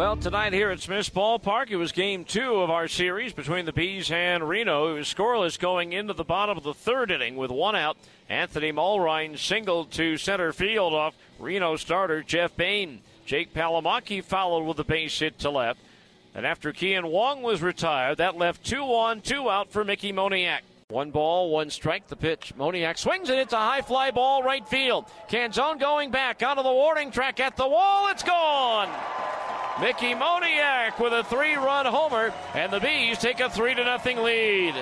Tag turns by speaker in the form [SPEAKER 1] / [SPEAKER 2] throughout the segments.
[SPEAKER 1] Well, tonight here at Smith's Ballpark, it was game two of our series between the Bees and Reno. It was scoreless going into the bottom of the third inning with one out. Anthony Mulrine singled to center field off Reno starter Jeff Bain. Jake Palomaki followed with a base hit to left. And after Kean Wong was retired, that left two on, two out for Mickey Moniak. One ball, one strike. The pitch. Moniak swings it. It's a high fly ball right field. Canzone going back onto the warning track at the wall. It's gone. Mickey Moniak with a three-run homer, and the Bees take a three to nothing lead.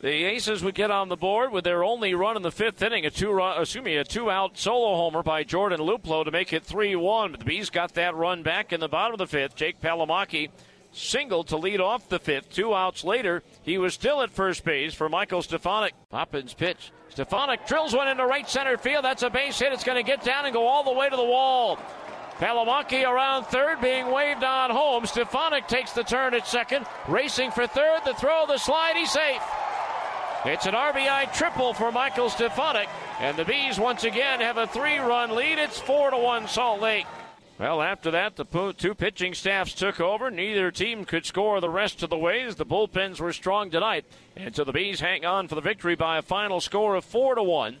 [SPEAKER 1] The Aces would get on the board with their only run in the fifth inning, a two-run, uh, excuse me, a two-out solo homer by Jordan Luplow to make it 3-1. But the Bees got that run back in the bottom of the fifth. Jake Palomaki single to lead off the fifth. Two outs later, he was still at first base for Michael Stefanic. Poppen's pitch. Stefanic drills one into right center field. That's a base hit. It's going to get down and go all the way to the wall. Palomaki around third, being waved on home. Stefanic takes the turn at second, racing for third. The throw, the slide, he's safe. It's an RBI triple for Michael Stefanic, and the Bees once again have a three-run lead. It's four to one Salt Lake. Well, after that, the two pitching staffs took over. Neither team could score the rest of the ways. The bullpens were strong tonight, and so the Bees hang on for the victory by a final score of four to one.